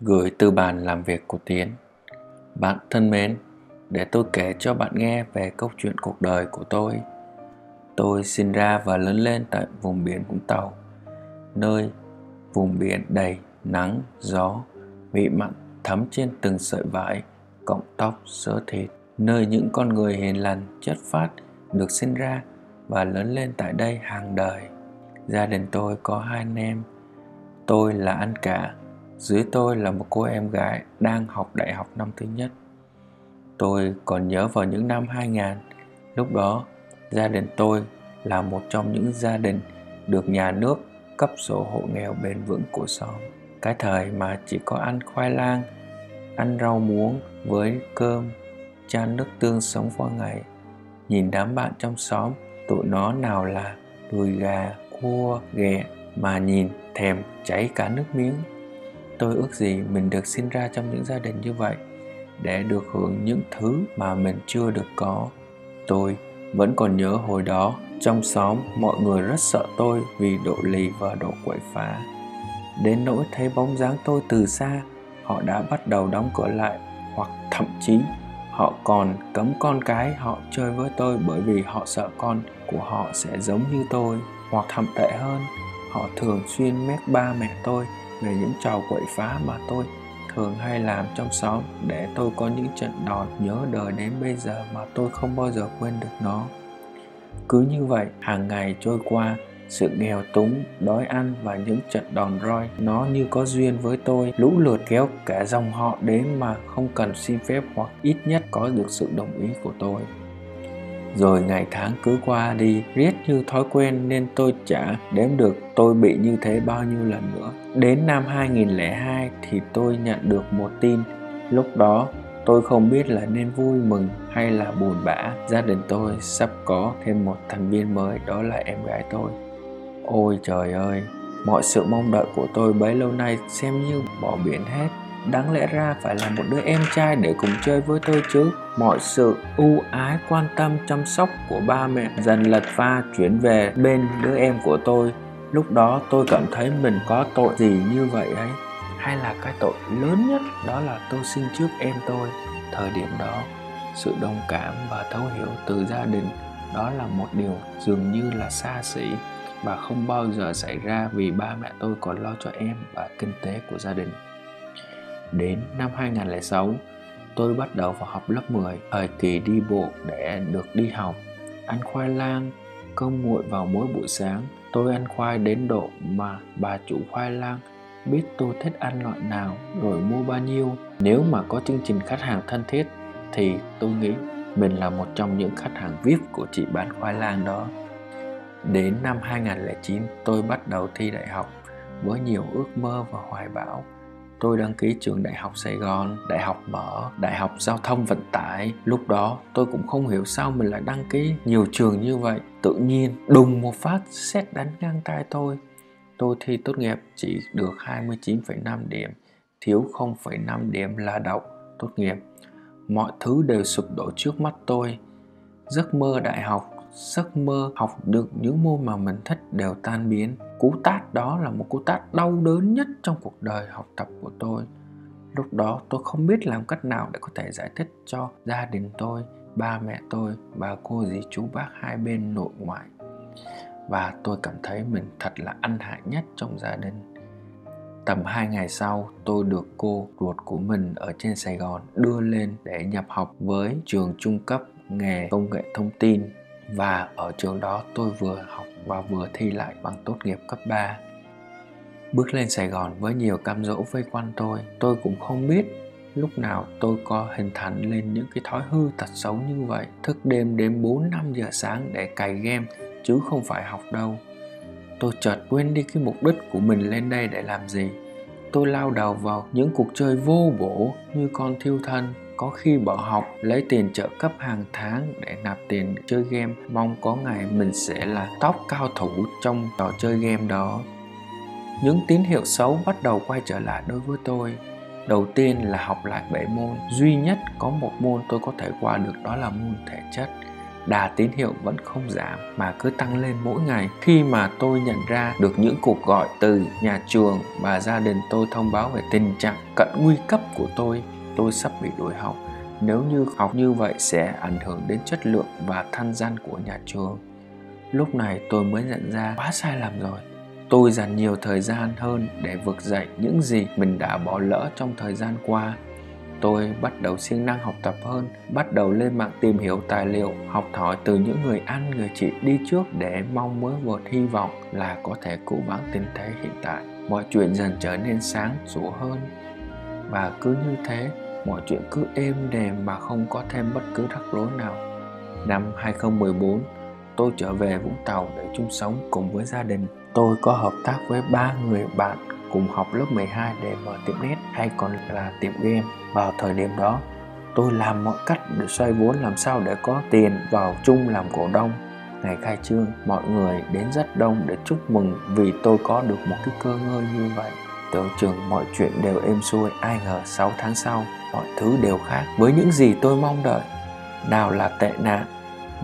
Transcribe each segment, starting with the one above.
Gửi từ bàn làm việc của Tiến Bạn thân mến, để tôi kể cho bạn nghe về câu chuyện cuộc đời của tôi. Tôi sinh ra và lớn lên tại vùng biển Vũng Tàu, nơi vùng biển đầy nắng, gió, vị mặn thấm trên từng sợi vải, cọng tóc, sớ thịt, nơi những con người hiền lành, chất phát được sinh ra và lớn lên tại đây hàng đời. Gia đình tôi có hai anh em. Tôi là anh cả, dưới tôi là một cô em gái đang học đại học năm thứ nhất. Tôi còn nhớ vào những năm 2000, lúc đó gia đình tôi là một trong những gia đình được nhà nước cấp sổ hộ nghèo bền vững của xóm. Cái thời mà chỉ có ăn khoai lang, ăn rau muống với cơm, chan nước tương sống qua ngày. Nhìn đám bạn trong xóm, tụi nó nào là đùi gà, cua, ghẹ mà nhìn thèm cháy cả nước miếng. Tôi ước gì mình được sinh ra trong những gia đình như vậy để được hưởng những thứ mà mình chưa được có. Tôi vẫn còn nhớ hồi đó trong xóm mọi người rất sợ tôi vì độ lì và độ quậy phá. Đến nỗi thấy bóng dáng tôi từ xa, họ đã bắt đầu đóng cửa lại hoặc thậm chí họ còn cấm con cái họ chơi với tôi bởi vì họ sợ con của họ sẽ giống như tôi hoặc thậm tệ hơn họ thường xuyên mét ba mẹ tôi về những trò quậy phá mà tôi thường hay làm trong xóm để tôi có những trận đòn nhớ đời đến bây giờ mà tôi không bao giờ quên được nó. Cứ như vậy, hàng ngày trôi qua, sự nghèo túng, đói ăn và những trận đòn roi, nó như có duyên với tôi, lũ lượt kéo cả dòng họ đến mà không cần xin phép hoặc ít nhất có được sự đồng ý của tôi rồi ngày tháng cứ qua đi riết như thói quen nên tôi chả đếm được tôi bị như thế bao nhiêu lần nữa. Đến năm 2002 thì tôi nhận được một tin. Lúc đó tôi không biết là nên vui mừng hay là buồn bã. Gia đình tôi sắp có thêm một thành viên mới đó là em gái tôi. Ôi trời ơi, mọi sự mong đợi của tôi bấy lâu nay xem như bỏ biển hết đáng lẽ ra phải là một đứa em trai để cùng chơi với tôi chứ. Mọi sự ưu ái, quan tâm, chăm sóc của ba mẹ dần lật pha chuyển về bên đứa em của tôi. Lúc đó tôi cảm thấy mình có tội gì như vậy ấy. Hay là cái tội lớn nhất đó là tôi sinh trước em tôi. Thời điểm đó, sự đồng cảm và thấu hiểu từ gia đình, đó là một điều dường như là xa xỉ và không bao giờ xảy ra vì ba mẹ tôi còn lo cho em và kinh tế của gia đình. Đến năm 2006, tôi bắt đầu vào học lớp 10, thời kỳ đi bộ để được đi học. Ăn khoai lang, cơm nguội vào mỗi buổi sáng. Tôi ăn khoai đến độ mà bà chủ khoai lang biết tôi thích ăn loại nào rồi mua bao nhiêu. Nếu mà có chương trình khách hàng thân thiết thì tôi nghĩ mình là một trong những khách hàng VIP của chị bán khoai lang đó. Đến năm 2009, tôi bắt đầu thi đại học với nhiều ước mơ và hoài bão tôi đăng ký trường đại học sài gòn đại học mở đại học giao thông vận tải. Lúc đó tôi cũng không hiểu sao mình lại đăng ký nhiều trường như vậy. Tự nhiên đùng một phát xét đánh ngang tay tôi. Tôi thi tốt nghiệp chỉ được 29,5 điểm thiếu 0,5 điểm là đậu tốt nghiệp. Mọi thứ đều sụp đổ trước mắt tôi. Giấc mơ đại học giấc mơ học được những môn mà mình thích đều tan biến. Cú tát đó là một cú tát đau đớn nhất trong cuộc đời học tập của tôi. Lúc đó tôi không biết làm cách nào để có thể giải thích cho gia đình tôi, ba mẹ tôi, bà cô, dì, chú, bác hai bên nội ngoại. Và tôi cảm thấy mình thật là ăn hại nhất trong gia đình. Tầm hai ngày sau, tôi được cô ruột của mình ở trên sài gòn đưa lên để nhập học với trường trung cấp nghề công nghệ thông tin và ở trường đó tôi vừa học và vừa thi lại bằng tốt nghiệp cấp 3. Bước lên Sài Gòn với nhiều cam dỗ vây quanh tôi, tôi cũng không biết lúc nào tôi có hình thành lên những cái thói hư tật xấu như vậy. Thức đêm đến 4-5 giờ sáng để cày game chứ không phải học đâu. Tôi chợt quên đi cái mục đích của mình lên đây để làm gì. Tôi lao đầu vào những cuộc chơi vô bổ như con thiêu thân có khi bỏ học, lấy tiền trợ cấp hàng tháng để nạp tiền chơi game, mong có ngày mình sẽ là top cao thủ trong trò chơi game đó. Những tín hiệu xấu bắt đầu quay trở lại đối với tôi. Đầu tiên là học lại bảy môn, duy nhất có một môn tôi có thể qua được đó là môn thể chất. Đà tín hiệu vẫn không giảm mà cứ tăng lên mỗi ngày. Khi mà tôi nhận ra được những cuộc gọi từ nhà trường và gia đình tôi thông báo về tình trạng cận nguy cấp của tôi tôi sắp bị đuổi học. Nếu như học như vậy sẽ ảnh hưởng đến chất lượng và thanh danh của nhà trường. Lúc này tôi mới nhận ra quá sai lầm rồi. Tôi dành nhiều thời gian hơn để vực dậy những gì mình đã bỏ lỡ trong thời gian qua. Tôi bắt đầu siêng năng học tập hơn, bắt đầu lên mạng tìm hiểu tài liệu, học hỏi từ những người anh người chị đi trước để mong mới một hy vọng là có thể cứu vãn tình thế hiện tại. Mọi chuyện dần trở nên sáng sủa hơn. Và cứ như thế mọi chuyện cứ êm đềm mà không có thêm bất cứ rắc rối nào năm 2014 tôi trở về Vũng Tàu để chung sống cùng với gia đình tôi có hợp tác với ba người bạn cùng học lớp 12 để mở tiệm net hay còn là tiệm game. Vào thời điểm đó, tôi làm mọi cách để xoay vốn làm sao để có tiền vào chung làm cổ đông. Ngày khai trương, mọi người đến rất đông để chúc mừng vì tôi có được một cái cơ ngơi như vậy. Tưởng chừng mọi chuyện đều êm xuôi, ai ngờ 6 tháng sau, mọi thứ đều khác với những gì tôi mong đợi. Nào là tệ nạn,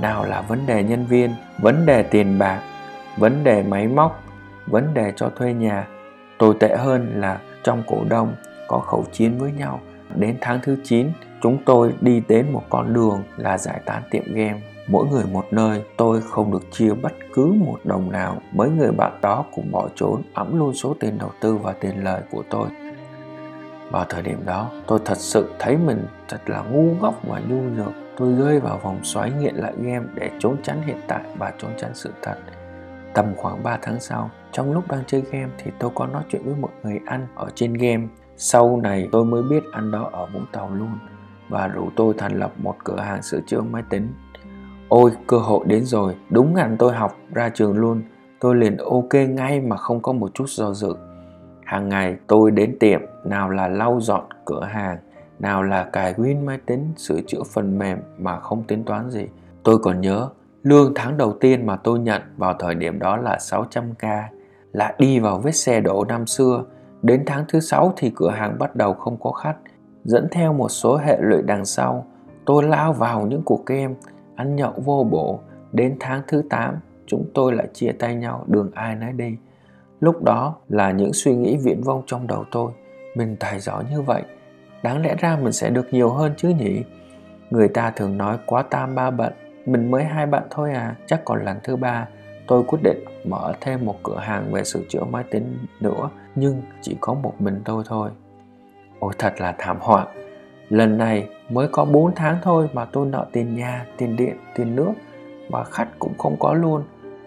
nào là vấn đề nhân viên, vấn đề tiền bạc, vấn đề máy móc, vấn đề cho thuê nhà Tồi tệ hơn là trong cổ đông có khẩu chiến với nhau. Đến tháng thứ 9, chúng tôi đi đến một con đường là giải tán tiệm game. Mỗi người một nơi, tôi không được chia bất cứ một đồng nào. Mấy người bạn đó cũng bỏ trốn, ẵm luôn số tiền đầu tư và tiền lời của tôi. Vào thời điểm đó, tôi thật sự thấy mình thật là ngu ngốc và nhu nhược. Tôi rơi vào vòng xoáy nghiện lại game để trốn tránh hiện tại và trốn tránh sự thật. Tầm khoảng 3 tháng sau, trong lúc đang chơi game thì tôi có nói chuyện với một người anh ở trên game. Sau này tôi mới biết anh đó ở Vũng Tàu luôn và rủ tôi thành lập một cửa hàng sửa chữa máy tính. Ôi, cơ hội đến rồi, đúng ngành tôi học ra trường luôn. Tôi liền ok ngay mà không có một chút do dự. Hàng ngày tôi đến tiệm, nào là lau dọn cửa hàng, nào là cài win máy tính, sửa chữa phần mềm mà không tính toán gì. Tôi còn nhớ Lương tháng đầu tiên mà tôi nhận vào thời điểm đó là 600k, lại đi vào vết xe đổ năm xưa. Đến tháng thứ sáu thì cửa hàng bắt đầu không có khách. Dẫn theo một số hệ lụy đằng sau, tôi lao vào những cuộc game, ăn nhậu vô bổ. Đến tháng thứ 8, chúng tôi lại chia tay nhau, đường ai nấy đi. Lúc đó là những suy nghĩ viễn vông trong đầu tôi. Mình tài giỏi như vậy, đáng lẽ ra mình sẽ được nhiều hơn chứ nhỉ? Người ta thường nói quá tam ba bận, mình mới hai bạn thôi à chắc còn lần thứ ba tôi quyết định mở thêm một cửa hàng về sửa chữa máy tính nữa nhưng chỉ có một mình tôi thôi ôi thật là thảm họa lần này mới có 4 tháng thôi mà tôi nợ tiền nhà, tiền điện, tiền nước và khách cũng không có luôn.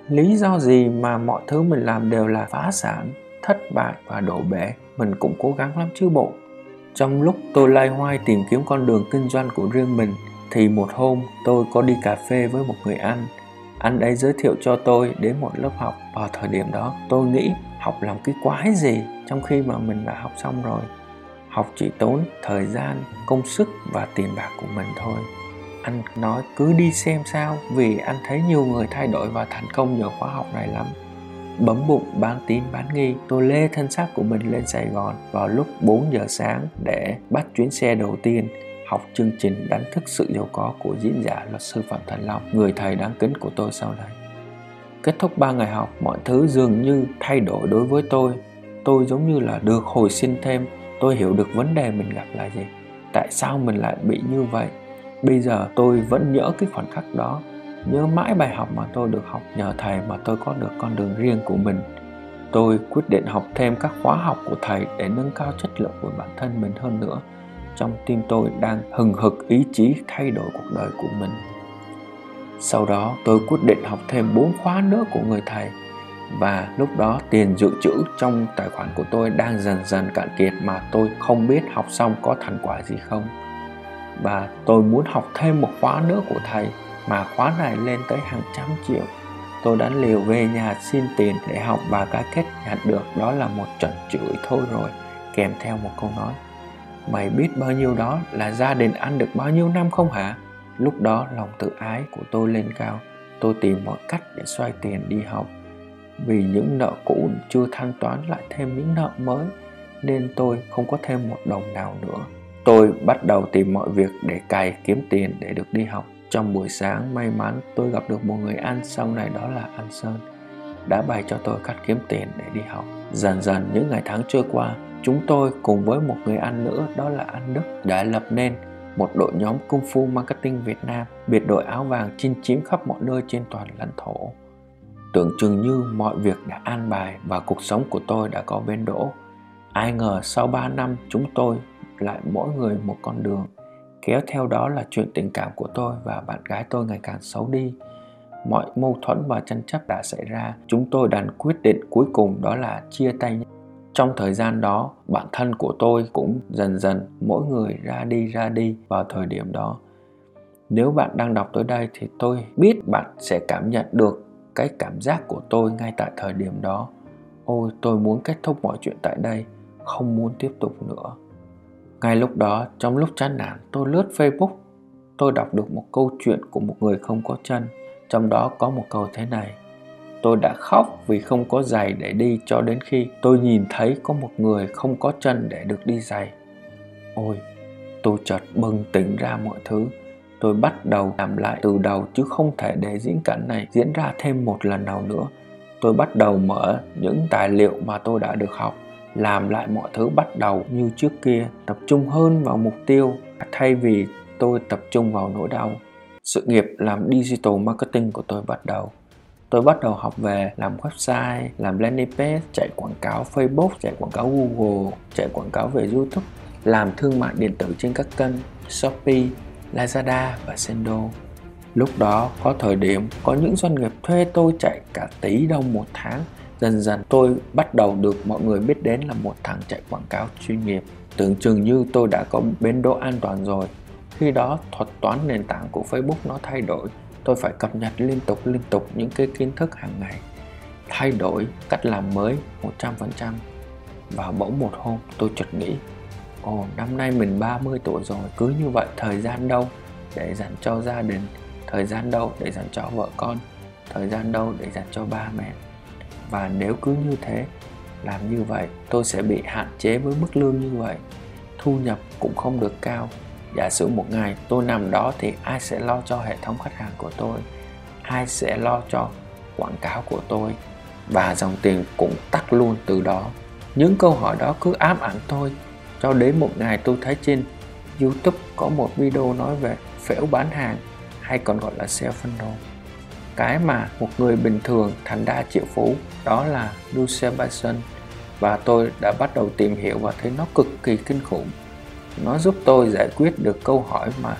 Lý do gì mà mọi thứ mình làm đều là phá sản, thất bại và đổ bể, mình cũng cố gắng lắm chứ bộ. Trong lúc tôi lay hoay tìm kiếm con đường kinh doanh của riêng mình, thì một hôm tôi có đi cà phê với một người anh. Anh ấy giới thiệu cho tôi đến một lớp học vào thời điểm đó. Tôi nghĩ học làm cái quái gì, trong khi mà mình đã học xong rồi học chỉ tốn thời gian công sức và tiền bạc của mình thôi anh nói cứ đi xem sao vì anh thấy nhiều người thay đổi và thành công nhờ khóa học này lắm bấm bụng bán tín bán nghi tôi lê thân xác của mình lên sài gòn vào lúc 4 giờ sáng để bắt chuyến xe đầu tiên học chương trình đánh thức sự giàu có của diễn giả luật sư Phạm Thành Long, người thầy đáng kính của tôi sau này. Kết thúc 3 ngày học, mọi thứ dường như thay đổi đối với tôi. Tôi giống như là được hồi sinh thêm, tôi hiểu được vấn đề mình gặp là gì. Tại sao mình lại bị như vậy? Bây giờ tôi vẫn nhớ cái khoảnh khắc đó, nhớ mãi bài học mà tôi được học nhờ thầy mà tôi có được con đường riêng của mình. Tôi quyết định học thêm các khóa học của thầy để nâng cao chất lượng của bản thân mình hơn nữa trong tim tôi đang hừng hực ý chí thay đổi cuộc đời của mình sau đó tôi quyết định học thêm 4 khóa nữa của người thầy và lúc đó tiền dự trữ trong tài khoản của tôi đang dần dần cạn kiệt mà tôi không biết học xong có thành quả gì không. Và tôi muốn học thêm một khóa nữa của thầy, mà khóa này lên tới hàng trăm triệu. Tôi đã liều về nhà xin tiền để học và cái kết nhận được đó là một trận chửi thôi rồi, kèm theo một câu nói. Mày biết bao nhiêu đó là gia đình ăn được bao nhiêu năm không hả? Lúc đó lòng tự ái của tôi lên cao. Tôi tìm mọi cách để xoay tiền đi học vì những nợ cũ chưa thanh toán lại thêm những nợ mới nên tôi không có thêm một đồng nào nữa tôi bắt đầu tìm mọi việc để cày kiếm tiền để được đi học Trong buổi sáng may mắn tôi gặp được một người anh sau này đó là anh Sơn đã bày cho tôi cách kiếm tiền để đi học. Dần dần những ngày tháng trôi qua, chúng tôi cùng với một người anh nữa đó là anh Đức đã lập nên một đội nhóm cung phu Marketing Việt Nam, biệt đội áo vàng chinh chiếm khắp mọi nơi trên toàn lãnh thổ. Tưởng chừng như mọi việc đã an bài và cuộc sống của tôi đã có bên đỗ. Ai ngờ sau 3 năm chúng tôi lại mỗi người một con đường. Kéo theo đó là chuyện tình cảm của tôi và bạn gái tôi ngày càng xấu đi. Mọi mâu thuẫn và tranh chấp đã xảy ra, chúng tôi đành quyết định cuối cùng đó là chia tay trong thời gian đó bản thân của tôi cũng dần dần mỗi người ra đi ra đi vào thời điểm đó nếu bạn đang đọc tới đây thì tôi biết bạn sẽ cảm nhận được cái cảm giác của tôi ngay tại thời điểm đó. Ôi, tôi muốn kết thúc mọi chuyện tại đây, không muốn tiếp tục nữa. Ngay lúc đó, trong lúc chán nản, tôi lướt facebook. Tôi đọc được một câu chuyện của một người không có chân, trong đó có một câu thế này. Tôi đã khóc vì không có giày để đi cho đến khi tôi nhìn thấy có một người không có chân để được đi giày. Ôi, tôi chợt bừng tỉnh ra mọi thứ tôi bắt đầu làm lại từ đầu chứ không thể để diễn cảnh này diễn ra thêm một lần nào nữa. Tôi bắt đầu mở những tài liệu mà tôi đã được học, làm lại mọi thứ bắt đầu như trước kia, tập trung hơn vào mục tiêu, thay vì tôi tập trung vào nỗi đau. Sự nghiệp làm digital marketing của tôi bắt đầu. Tôi bắt đầu học về làm website, làm landing page, chạy quảng cáo facebook, chạy quảng cáo google, chạy quảng cáo về youtube, làm thương mại điện tử trên các kênh shopee lazada và sendo lúc đó, có thời điểm có những doanh nghiệp thuê tôi chạy cả tỷ đồng một tháng. Dần dần, tôi bắt đầu được mọi người biết đến là một thằng chạy quảng cáo chuyên nghiệp. Tưởng chừng như tôi đã có bến đỗ an toàn rồi. Khi đó, thuật toán nền tảng của facebook nó thay đổi. Tôi phải cập nhật liên tục liên tục những cái kiến thức hàng ngày. Thay đổi cách làm mới 100% và bỗng một hôm, tôi chợt nghĩ Ồ, năm nay mình 30 tuổi rồi, cứ như vậy thời gian đâu để dành cho gia đình, thời gian đâu để dành cho vợ con, thời gian đâu để dành cho ba mẹ. Và nếu cứ như thế, làm như vậy, tôi sẽ bị hạn chế với mức lương như vậy, thu nhập cũng không được cao. Giả sử một ngày tôi nằm đó thì ai sẽ lo cho hệ thống khách hàng của tôi? Ai sẽ lo cho quảng cáo của tôi? Và dòng tiền cũng tắt luôn từ đó. Những câu hỏi đó cứ ám ảnh tôi cho đến một ngày tôi thấy trên youtube có một video nói về phễu bán hàng, hay còn gọi là sale funnel cái mà một người bình thường thành đa triệu phú, đó là Lucia Bison và tôi đã bắt đầu tìm hiểu và thấy nó cực kỳ kinh khủng. Nó giúp tôi giải quyết được câu hỏi mà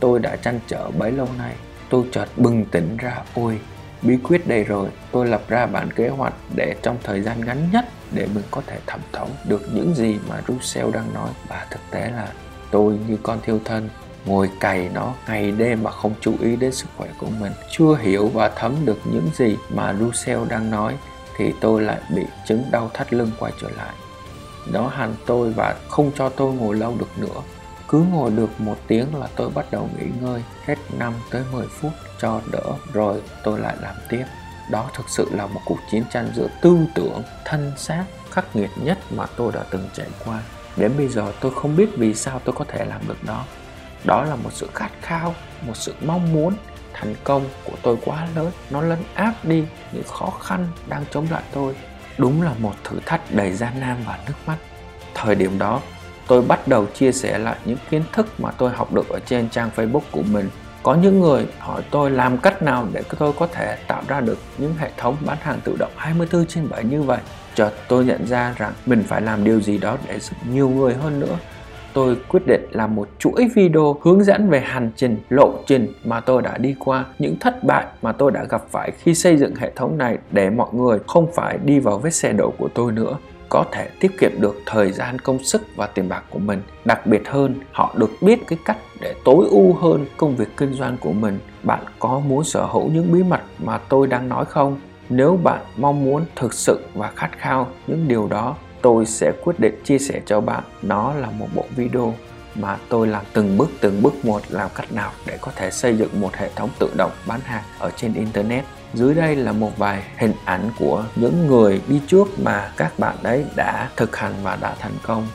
tôi đã trăn trở bấy lâu nay. Tôi chợt bừng tỉnh ra, ôi, bí quyết đây rồi. Tôi lập ra bản kế hoạch để trong thời gian ngắn nhất để mình có thể thẩm thấu được những gì mà Russell đang nói. Và thực tế là tôi như con thiêu thân, ngồi cày nó ngày đêm mà không chú ý đến sức khỏe của mình, chưa hiểu và thấm được những gì mà Russell đang nói, thì tôi lại bị chứng đau thắt lưng quay trở lại. Nó hành tôi và không cho tôi ngồi lâu được nữa. Cứ ngồi được một tiếng là tôi bắt đầu nghỉ ngơi, hết 5 tới 10 phút cho đỡ, rồi tôi lại làm tiếp đó thực sự là một cuộc chiến tranh giữa tư tưởng, thân xác khắc nghiệt nhất mà tôi đã từng trải qua. Đến bây giờ tôi không biết vì sao tôi có thể làm được đó. Đó là một sự khát khao, một sự mong muốn thành công của tôi quá lớn. Nó lấn áp đi những khó khăn đang chống lại tôi. Đúng là một thử thách đầy gian nan và nước mắt. Thời điểm đó, tôi bắt đầu chia sẻ lại những kiến thức mà tôi học được ở trên trang facebook của mình có những người hỏi tôi làm cách nào để tôi có thể tạo ra được những hệ thống bán hàng tự động 24 trên 7 như vậy? Chợt tôi nhận ra rằng mình phải làm điều gì đó để giúp nhiều người hơn nữa. Tôi quyết định làm một chuỗi video hướng dẫn về hành trình, lộ trình mà tôi đã đi qua, những thất bại mà tôi đã gặp phải khi xây dựng hệ thống này để mọi người không phải đi vào vết xe đổ của tôi nữa có thể tiết kiệm được thời gian, công sức và tiền bạc của mình. Đặc biệt hơn, họ được biết cái cách để tối ưu hơn công việc kinh doanh của mình. Bạn có muốn sở hữu những bí mật mà tôi đang nói không? Nếu bạn mong muốn thực sự và khát khao những điều đó, tôi sẽ quyết định chia sẻ cho bạn. Nó là một bộ video mà tôi làm từng bước từng bước một, làm cách nào để có thể xây dựng một hệ thống tự động bán hàng ở trên internet dưới đây là một vài hình ảnh của những người đi trước mà các bạn đấy đã thực hành và đã thành công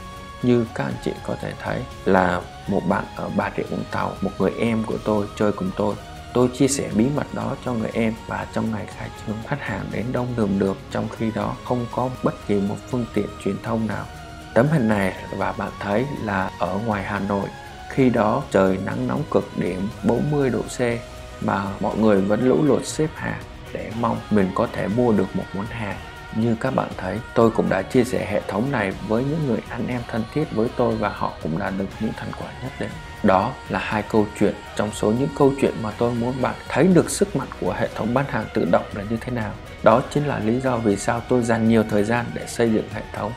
như các anh chị có thể thấy là một bạn ở Bà Rịa Vũng Tàu, một người em của tôi chơi cùng tôi. Tôi chia sẻ bí mật đó cho người em và trong ngày khai trương khách hàng đến đông đường được trong khi đó không có bất kỳ một phương tiện truyền thông nào. Tấm hình này và bạn thấy là ở ngoài Hà Nội khi đó trời nắng nóng cực điểm 40 độ C mà mọi người vẫn lũ lụt xếp hàng để mong mình có thể mua được một món hàng như các bạn thấy, tôi cũng đã chia sẻ hệ thống này với những người anh em thân thiết với tôi và họ cũng đã được những thành quả nhất định. Đó là hai câu chuyện trong số những câu chuyện mà tôi muốn bạn thấy được sức mạnh của hệ thống bán hàng tự động là như thế nào. Đó chính là lý do vì sao tôi dành nhiều thời gian để xây dựng hệ thống.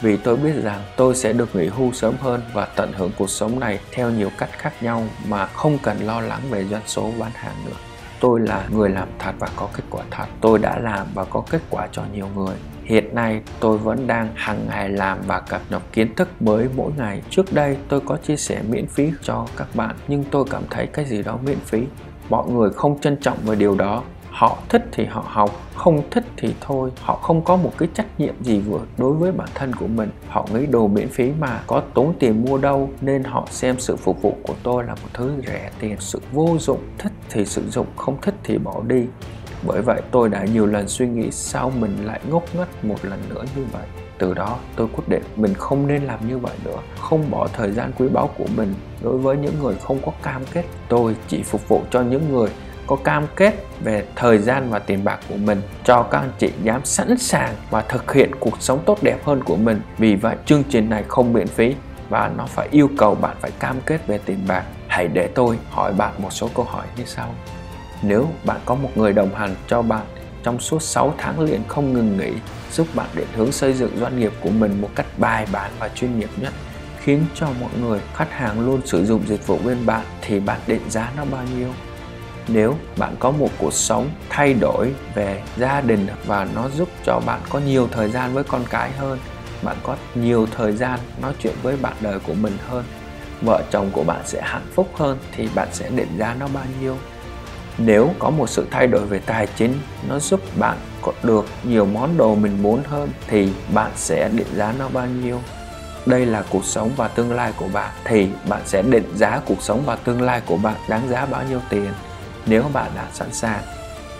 Vì tôi biết rằng tôi sẽ được nghỉ hưu sớm hơn và tận hưởng cuộc sống này theo nhiều cách khác nhau mà không cần lo lắng về doanh số bán hàng nữa. Tôi là người làm thật và có kết quả thật. Tôi đã làm và có kết quả cho nhiều người. Hiện nay, tôi vẫn đang hàng ngày làm và cập nhật kiến thức mới mỗi ngày. Trước đây, tôi có chia sẻ miễn phí cho các bạn, nhưng tôi cảm thấy cái gì đó miễn phí. Mọi người không trân trọng về điều đó họ thích thì họ học, không thích thì thôi. Họ không có một cái trách nhiệm gì vừa đối với bản thân của mình. Họ nghĩ đồ miễn phí mà có tốn tiền mua đâu, nên họ xem sự phục vụ của tôi là một thứ rẻ tiền. Sự vô dụng, thích thì sử dụng, không thích thì bỏ đi. Bởi vậy, tôi đã nhiều lần suy nghĩ sao mình lại ngốc nghếch một lần nữa như vậy. Từ đó, tôi quyết định mình không nên làm như vậy nữa. Không bỏ thời gian quý báu của mình đối với những người không có cam kết. Tôi chỉ phục vụ cho những người có cam kết về thời gian và tiền bạc của mình, cho các anh chị dám sẵn sàng và thực hiện cuộc sống tốt đẹp hơn của mình. Vì vậy, chương trình này không miễn phí và nó phải yêu cầu bạn phải cam kết về tiền bạc. Hãy để tôi hỏi bạn một số câu hỏi như sau. Nếu bạn có một người đồng hành cho bạn trong suốt 6 tháng liền không ngừng nghỉ, giúp bạn định hướng xây dựng doanh nghiệp của mình một cách bài bản và chuyên nghiệp nhất, khiến cho mọi người, khách hàng luôn sử dụng dịch vụ bên bạn, thì bạn định giá nó bao nhiêu? Nếu bạn có một cuộc sống thay đổi về gia đình và nó giúp cho bạn có nhiều thời gian với con cái hơn, bạn có nhiều thời gian nói chuyện với bạn đời của mình hơn, vợ chồng của bạn sẽ hạnh phúc hơn thì bạn sẽ định giá nó bao nhiêu. Nếu có một sự thay đổi về tài chính, nó giúp bạn có được nhiều món đồ mình muốn hơn thì bạn sẽ định giá nó bao nhiêu. Đây là cuộc sống và tương lai của bạn thì bạn sẽ định giá cuộc sống và tương lai của bạn đáng giá bao nhiêu tiền nếu bạn đã sẵn sàng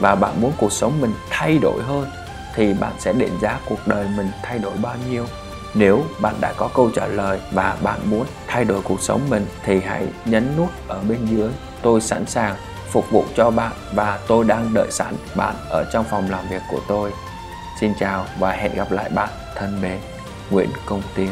và bạn muốn cuộc sống mình thay đổi hơn, thì bạn sẽ định giá cuộc đời mình thay đổi bao nhiêu. Nếu bạn đã có câu trả lời và bạn muốn thay đổi cuộc sống mình, thì hãy nhấn nút ở bên dưới. Tôi sẵn sàng phục vụ cho bạn và tôi đang đợi sẵn bạn ở trong phòng làm việc của tôi. Xin chào và hẹn gặp lại bạn thân mến. Nguyễn công tiến